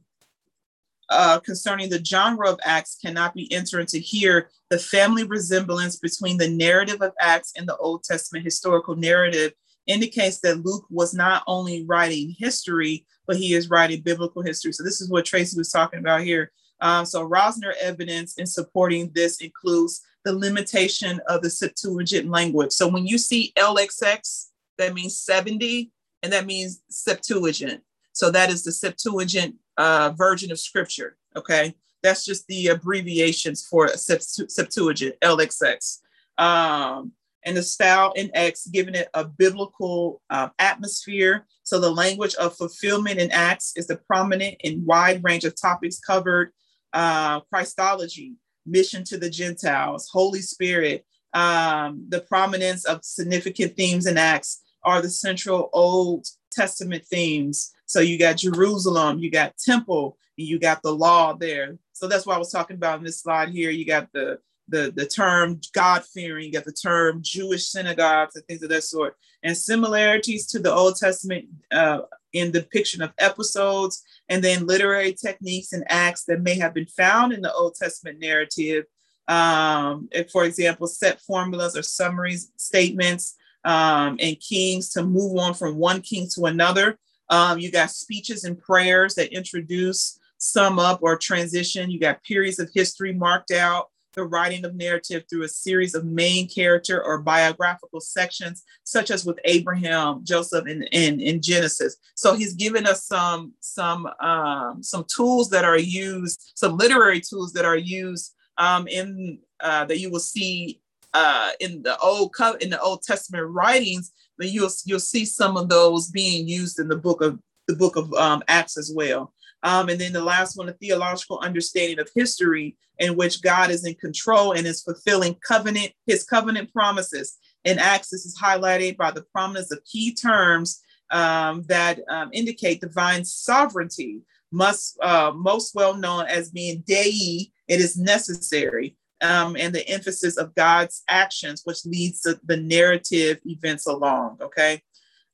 uh, concerning the genre of Acts cannot be entered into here, the family resemblance between the narrative of Acts and the Old Testament historical narrative indicates that Luke was not only writing history, but he is writing biblical history. So this is what Tracy was talking about here. Um, so Rosner evidence in supporting this includes the limitation of the Septuagint language. So when you see LXX, that means 70, and that means Septuagint. So that is the Septuagint uh, version of scripture, okay? That's just the abbreviations for Septuagint, LXX. Um, and the style in Acts, giving it a biblical um, atmosphere. So the language of fulfillment in Acts is the prominent and wide range of topics covered uh, Christology, mission to the Gentiles, Holy Spirit, um, the prominence of significant themes in Acts are the central Old Testament themes. So you got Jerusalem, you got temple, you got the law there. So that's what I was talking about in this slide here. You got the the, the term God fearing, you got the term Jewish synagogues and things of that sort, and similarities to the Old Testament uh, in depiction of episodes and then literary techniques and acts that may have been found in the Old Testament narrative. Um, for example, set formulas or summaries, statements, um, and kings to move on from one king to another. Um, you got speeches and prayers that introduce, sum up, or transition. You got periods of history marked out the writing of narrative through a series of main character or biographical sections, such as with Abraham, Joseph, and in, Genesis. So he's given us some some um, some tools that are used, some literary tools that are used um, in uh, that you will see uh, in the old in the Old Testament writings. But you'll you'll see some of those being used in the book of the book of um, Acts as well. Um, and then the last one, a theological understanding of history in which God is in control and is fulfilling covenant, his covenant promises. And Acts, this is highlighted by the prominence of key terms um, that um, indicate divine sovereignty, must uh, most well known as being Dei, it is necessary, um, and the emphasis of God's actions, which leads the narrative events along. Okay.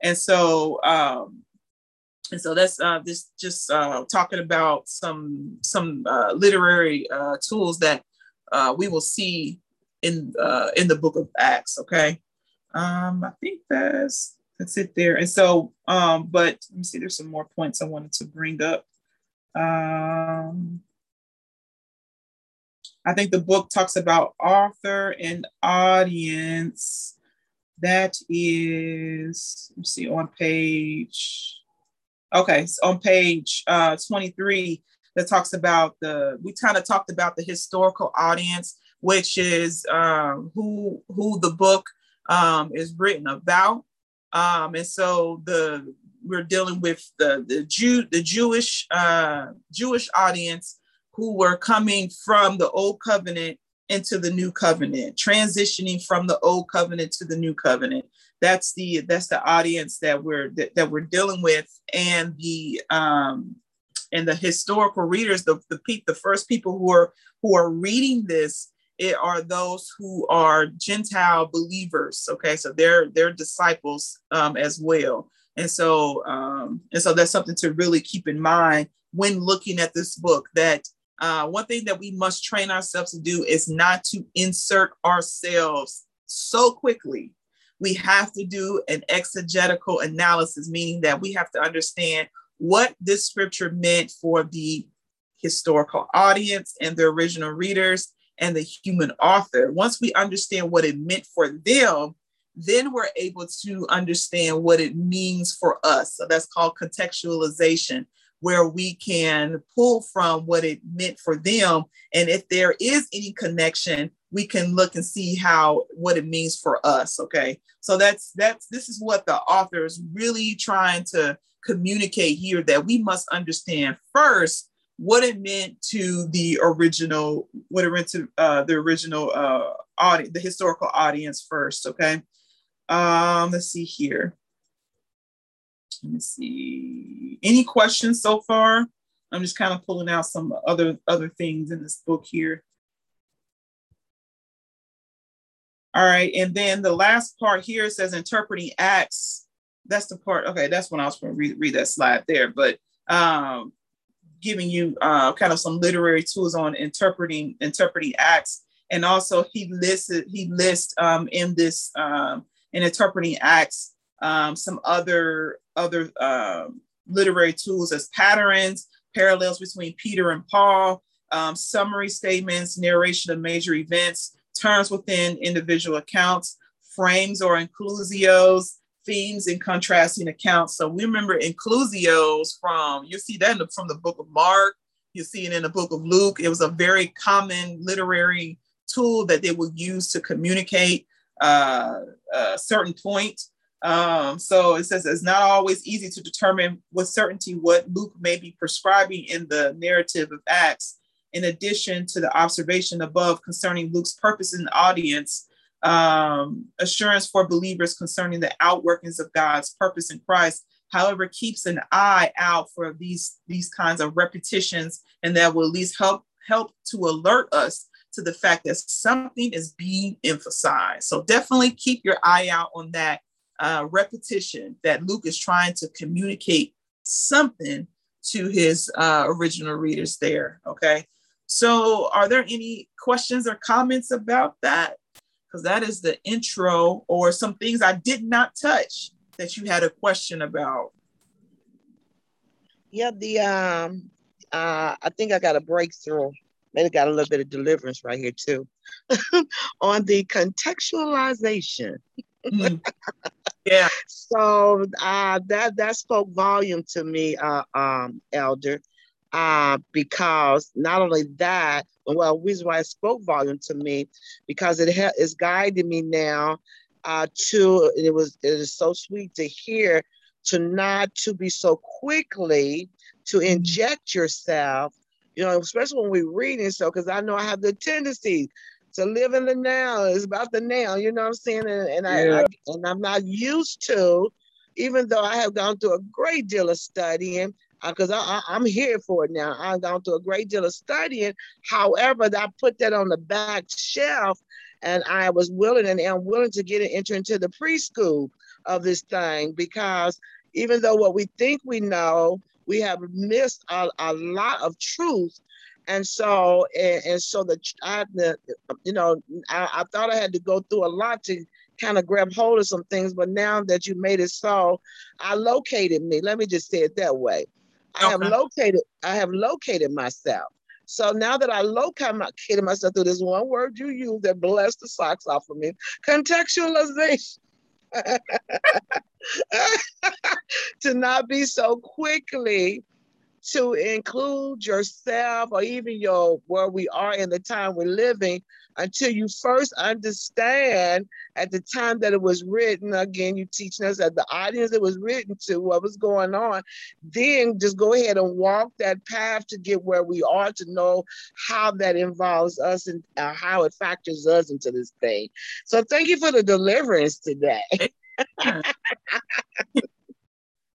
And so um, and so that's uh, this just uh, talking about some some uh, literary uh, tools that uh, we will see in uh, in the book of Acts. Okay, um, I think that's that's it there. And so, um, but let me see. There's some more points I wanted to bring up. Um, I think the book talks about author and audience. That is, let me see, on page Okay, so on page uh, 23, that talks about the, we kind of talked about the historical audience, which is um, who who the book um, is written about. Um, and so the we're dealing with the the Jew the Jewish uh, Jewish audience who were coming from the old covenant into the new covenant, transitioning from the old covenant to the new covenant. That's the that's the audience that we're that, that we're dealing with and the um and the historical readers the the, pe- the first people who are who are reading this it are those who are gentile believers okay? So they're they're disciples um, as well. And so um, and so that's something to really keep in mind when looking at this book that uh, one thing that we must train ourselves to do is not to insert ourselves so quickly we have to do an exegetical analysis, meaning that we have to understand what this scripture meant for the historical audience and the original readers and the human author. Once we understand what it meant for them, then we're able to understand what it means for us. So that's called contextualization. Where we can pull from what it meant for them. And if there is any connection, we can look and see how what it means for us. Okay. So that's that's this is what the author is really trying to communicate here that we must understand first what it meant to the original, what it meant to uh, the original uh, audience, the historical audience first. Okay. Um, let's see here. Let me see. Any questions so far? I'm just kind of pulling out some other other things in this book here. All right, and then the last part here says interpreting acts. That's the part. Okay, that's when I was going to read, read that slide there. But um, giving you uh, kind of some literary tools on interpreting interpreting acts, and also he listed he lists um, in this um, in interpreting acts um, some other other um, literary tools as patterns, parallels between Peter and Paul, um, summary statements, narration of major events, terms within individual accounts, frames or inclusios, themes and contrasting accounts. So we remember inclusios from, you see that the, from the book of Mark, you see it in the book of Luke. It was a very common literary tool that they would use to communicate uh, a certain point. Um, so it says it's not always easy to determine with certainty what Luke may be prescribing in the narrative of Acts. In addition to the observation above concerning Luke's purpose the audience, um, assurance for believers concerning the outworkings of God's purpose in Christ, however, keeps an eye out for these, these kinds of repetitions, and that will at least help help to alert us to the fact that something is being emphasized. So definitely keep your eye out on that uh, repetition that Luke is trying to communicate something to his uh, original readers there. Okay. So, are there any questions or comments about that? Because that is the intro, or some things I did not touch that you had a question about. Yeah, the um, uh, I think I got a breakthrough. Maybe got a little bit of deliverance right here too, on the contextualization. Mm. Yeah. So uh, that that spoke volume to me, uh, um, Elder, uh, because not only that, well, reason why it spoke volume to me, because it ha- is guiding me now uh, to. It was it is so sweet to hear to not to be so quickly to mm-hmm. inject yourself you know, especially when we're reading so, because I know I have the tendency to live in the now. It's about the now, you know what I'm saying? And, and yeah. I, I, and I'm not used to, even though I have gone through a great deal of studying, because uh, I, I, am here for it now. I've gone through a great deal of studying. However, I put that on the back shelf, and I was willing and am willing to get an entry into the preschool of this thing because even though what we think we know, we have missed a, a lot of truth and so and, and so the I the, uh, you know I, I, thought I had to go through a lot to kind of grab hold of some things, but now that you made it so, I located me. Let me just say it that way. I have located I have located myself. So now that I located myself through this one word you use that blessed the socks off of me, contextualization. to not be so quickly to include yourself or even your where we are in the time we're living until you first understand at the time that it was written. Again you teaching us that the audience it was written to what was going on then just go ahead and walk that path to get where we are to know how that involves us and uh, how it factors us into this thing. So thank you for the deliverance today.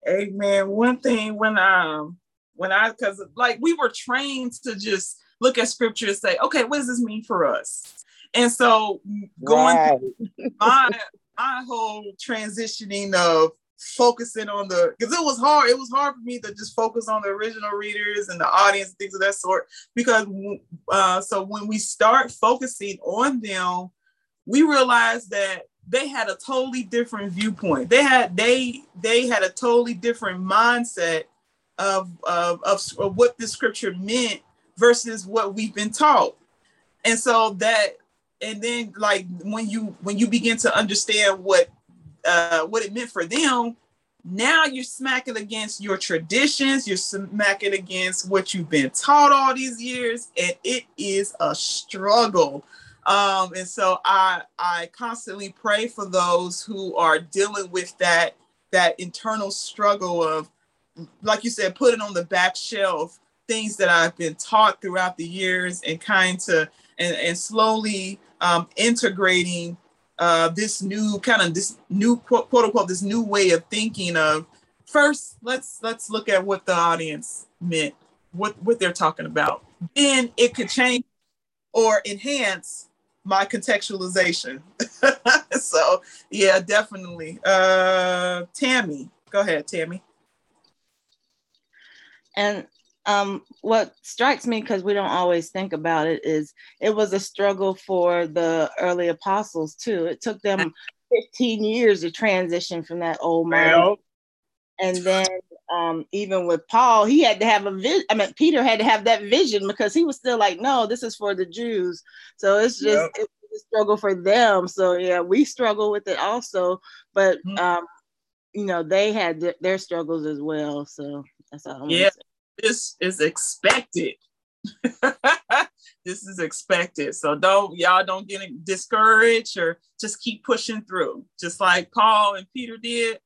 Amen. One thing when um when I because like we were trained to just look at scripture and say, okay, what does this mean for us? And so going right. through my my whole transitioning of focusing on the because it was hard it was hard for me to just focus on the original readers and the audience and things of that sort because uh, so when we start focusing on them we realize that they had a totally different viewpoint they had they they had a totally different mindset of, of, of, of what the scripture meant versus what we've been taught. And so that, and then like when you when you begin to understand what uh, what it meant for them, now you're smacking against your traditions, you're smacking against what you've been taught all these years, and it is a struggle. Um, and so I I constantly pray for those who are dealing with that that internal struggle of, like you said, putting on the back shelf things that I've been taught throughout the years and kind to and, and slowly um, integrating uh, this new kind of this new quote, quote unquote this new way of thinking of first let's let's look at what the audience meant what what they're talking about. Then it could change or enhance my contextualization. So yeah definitely. Uh tammy go ahead tammy and um, what strikes me because we don't always think about it is it was a struggle for the early apostles too. It took them 15 years to transition from that old model. And then um, even with Paul, he had to have a vision. I mean, Peter had to have that vision because he was still like, no, this is for the Jews. So it's just yep. it a struggle for them. So yeah, we struggle with it also, but mm-hmm. um, you know, they had th- their struggles as well. So that's all. I'm yeah, this is expected. this is expected. So don't y'all don't get discouraged or just keep pushing through. Just like Paul and Peter did,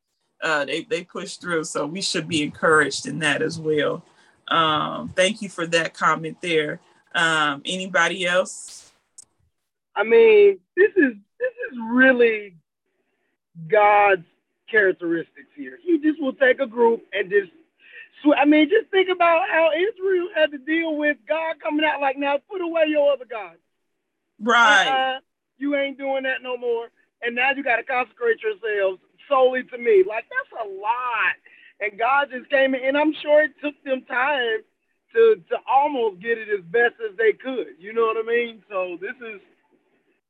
uh, they they pushed through. So we should be encouraged in that as well. Um, thank you for that comment there. Um, anybody else? I mean, this is this is really God's characteristics here. He just will take a group and just I mean, just think about how Israel had to deal with God coming out like, now put away your other gods. Right. Uh, you ain't doing that no more. And now you got to consecrate yourselves solely to me. Like, that's a lot. And God just came in, and I'm sure it took them time to to almost get it as best as they could. You know what I mean? So this is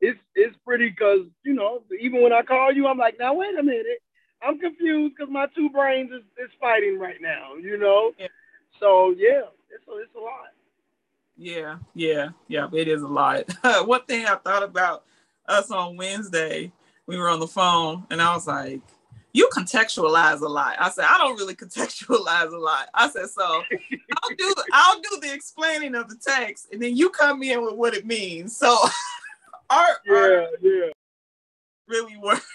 it's it's pretty because you know even when I call you, I'm like, now wait a minute, I'm confused because my two brains is, is fighting right now, you know? Yeah. So yeah, it's a, it's a lot. Yeah, yeah, yeah, it is a lot. One thing I thought about us on Wednesday, we were on the phone and I was like, you contextualize a lot. I said, I don't really contextualize a lot. I said, so I'll do I'll do the explaining of the text and then you come in with what it means. So art, yeah, our yeah. really works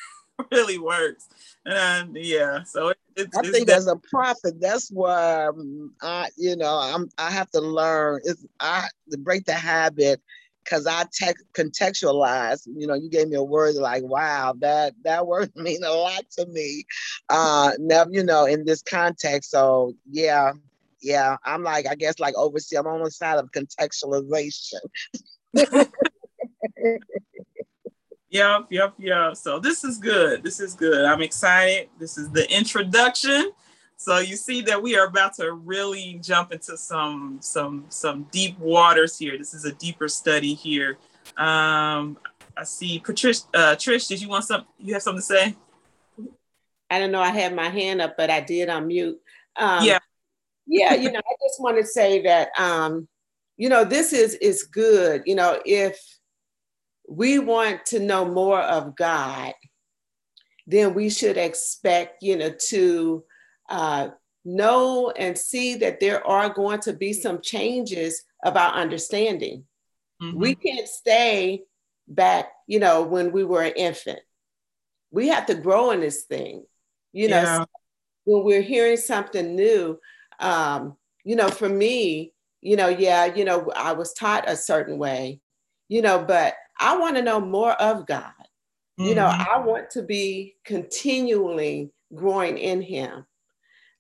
really works. And yeah, so it, it's, I it's think as a prophet, that's why um, I, you know, I'm I have to learn. It's I to break the habit because I te- contextualize. You know, you gave me a word like, "Wow, that that word mean a lot to me." Uh, now, you know, in this context. So yeah, yeah, I'm like, I guess like overseer. I'm on the side of contextualization. Yep, yep, yep. So this is good. This is good. I'm excited. This is the introduction. So you see that we are about to really jump into some some some deep waters here. This is a deeper study here. Um, I see Patricia. Uh, Trish, did you want some? You have something to say? I don't know. I had my hand up, but I did unmute. Um, yeah. yeah. You know, I just want to say that um, you know this is is good. You know, if we want to know more of God, then we should expect, you know, to uh, know and see that there are going to be some changes of our understanding. Mm-hmm. We can't stay back, you know, when we were an infant. We have to grow in this thing, you know. Yeah. when we're hearing something new, um, you know, for me, you know, yeah, you know, I was taught a certain way, you know, but I want to know more of God. Mm-hmm. You know, mm-hmm. I want to be continually growing in Him.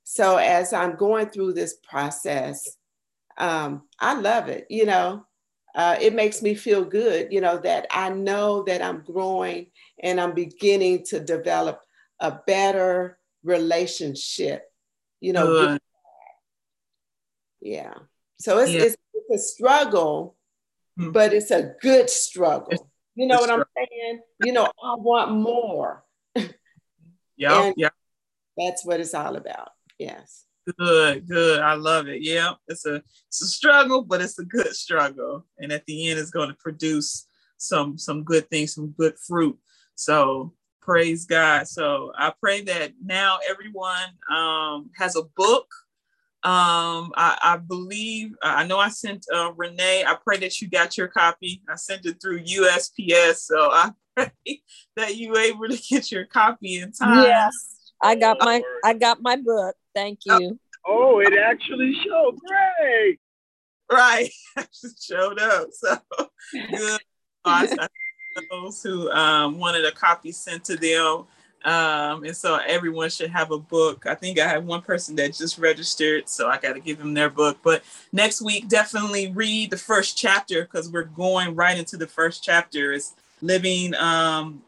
So as I'm going through this process, um, I love it. You know, uh, it makes me feel good. You know that I know that I'm growing and I'm beginning to develop a better relationship. You know, yeah. So it's, yeah. it's, it's a struggle, mm-hmm. but it's a good struggle. You know what I'm saying? You know, I want more. Yeah, yeah. That's what it's all about. Yes. Good, good. I love it. Yeah, it's a it's a struggle, but it's a good struggle, and at the end, it's going to produce some some good things, some good fruit. So Praise God. So I pray that now everyone um, has a book. Um, I, I, believe, I know I sent uh, Renee, I pray that you got your copy. I sent it through USPS. So I pray that you able to get your copy in time. Yes, I got my, I got my book. Thank you. Oh, it actually showed. Great. Right. Actually showed up. So good. Awesome those who um, wanted a copy sent to them. Um, and so everyone should have a book. I think I have one person that just registered, so I got to give them their book. But next week, definitely read the first chapter because we're going right into the first chapter. It's living, um,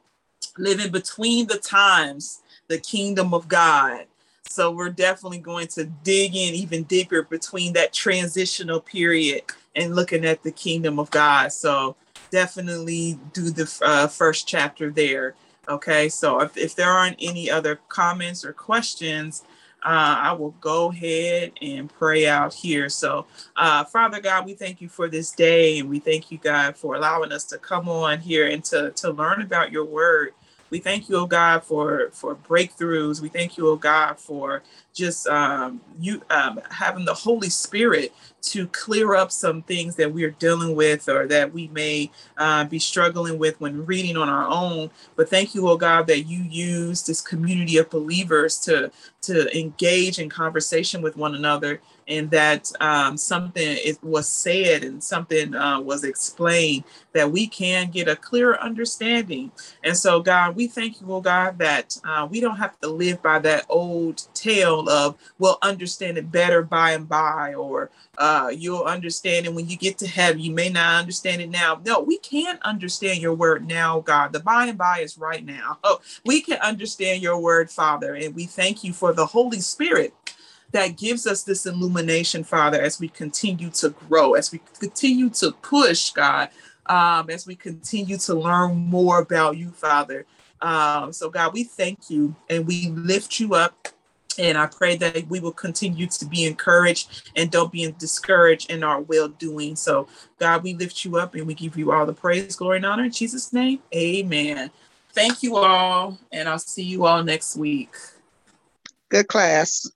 living between the times, the kingdom of God. So we're definitely going to dig in even deeper between that transitional period and looking at the kingdom of God. So definitely do the uh, first chapter there. Okay, so if, if there aren't any other comments or questions, uh, I will go ahead and pray out here. So, uh, Father God, we thank you for this day, and we thank you, God, for allowing us to come on here and to, to learn about your word. We thank you, oh God, for for breakthroughs. We thank you, oh God, for just um, you um, having the Holy Spirit to clear up some things that we're dealing with or that we may uh, be struggling with when reading on our own. But thank you, oh God, that you use this community of believers to to engage in conversation with one another and that um, something it was said and something uh, was explained that we can get a clearer understanding. And so god we thank you oh god that uh, we don't have to live by that old tale of we'll understand it better by and by or uh, you'll understand it when you get to heaven. You may not understand it now. No we can understand your word now god. The by and by is right now. Oh we can understand your word father and we thank you for the holy spirit that gives us this illumination, Father, as we continue to grow, as we continue to push, God, um, as we continue to learn more about you, Father. Um, so, God, we thank you and we lift you up. And I pray that we will continue to be encouraged and don't be discouraged in our well doing. So, God, we lift you up and we give you all the praise, glory, and honor. In Jesus' name, amen. Thank you all. And I'll see you all next week. Good class.